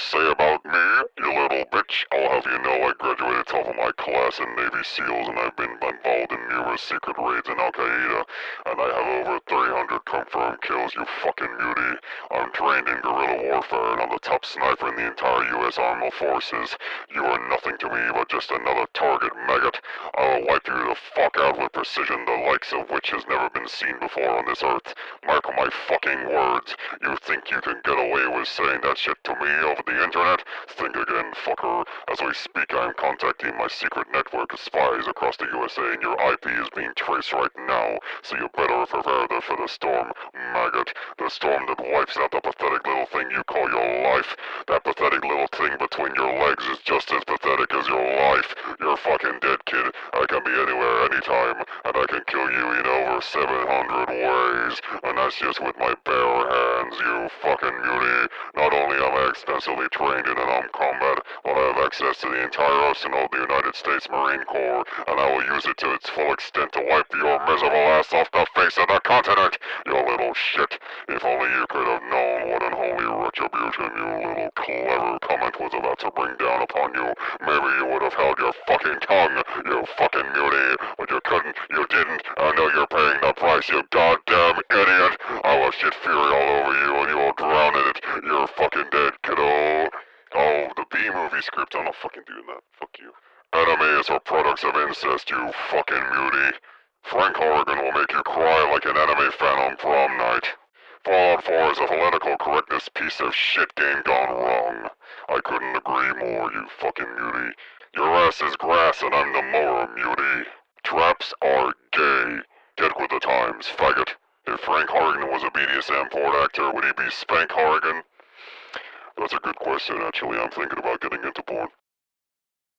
say about me, you little bitch? I'll have you know I graduated top of my class in Navy SEALs and I've been involved in secret raids in Al Qaeda, and I have over 300 confirmed kills, you fucking mutie. I'm trained in guerrilla warfare and I'm the top sniper in the entire U.S. Armed Forces. You are nothing to me but just another target, maggot. I'll wipe you the fuck out with precision, the likes of which has never been seen before on this earth. Mark my fucking words. You think you can get away with saying that shit to me over the internet? Again, fucker. As we speak, I am contacting my secret network of spies across the USA, and your IP is being traced right now, so you better prepare for the storm, maggot. The storm that wipes out the pathetic little thing you call your life. That pathetic little thing between your legs is just as pathetic as your life. You're fucking dead, kid. I can be anywhere, anytime, and I can kill you in over 700 ways. And that's just with my bare hands, you fucking mutie. Not only am I extensively trained in an unarmed combat, I access to the entire arsenal of the United States Marine Corps, and I will use it to its full extent to wipe your miserable ass off the face of the continent, you little shit. If only you could have known what unholy retribution you little clever comment was about to bring down upon you. Maybe you would have held your fucking tongue, you fucking mutie, but you couldn't, you didn't, I know you're paying the price, you goddamn idiot. I will shit fury all over you and you will drown in it. You're fucking the B-movie script, I'm not fucking doing that. Fuck you. Enemies are products of incest, you fucking mutie. Frank Horrigan will make you cry like an anime fan on prom night. Fallout 4 is a political correctness piece of shit game gone wrong. I couldn't agree more, you fucking mutie. Your ass is grass and I'm the mower, mutie. Traps are gay. Get with the times, faggot. If Frank Horrigan was a BDSM port actor, would he be Spank Horrigan? That's a good question, actually. I'm thinking about getting into porn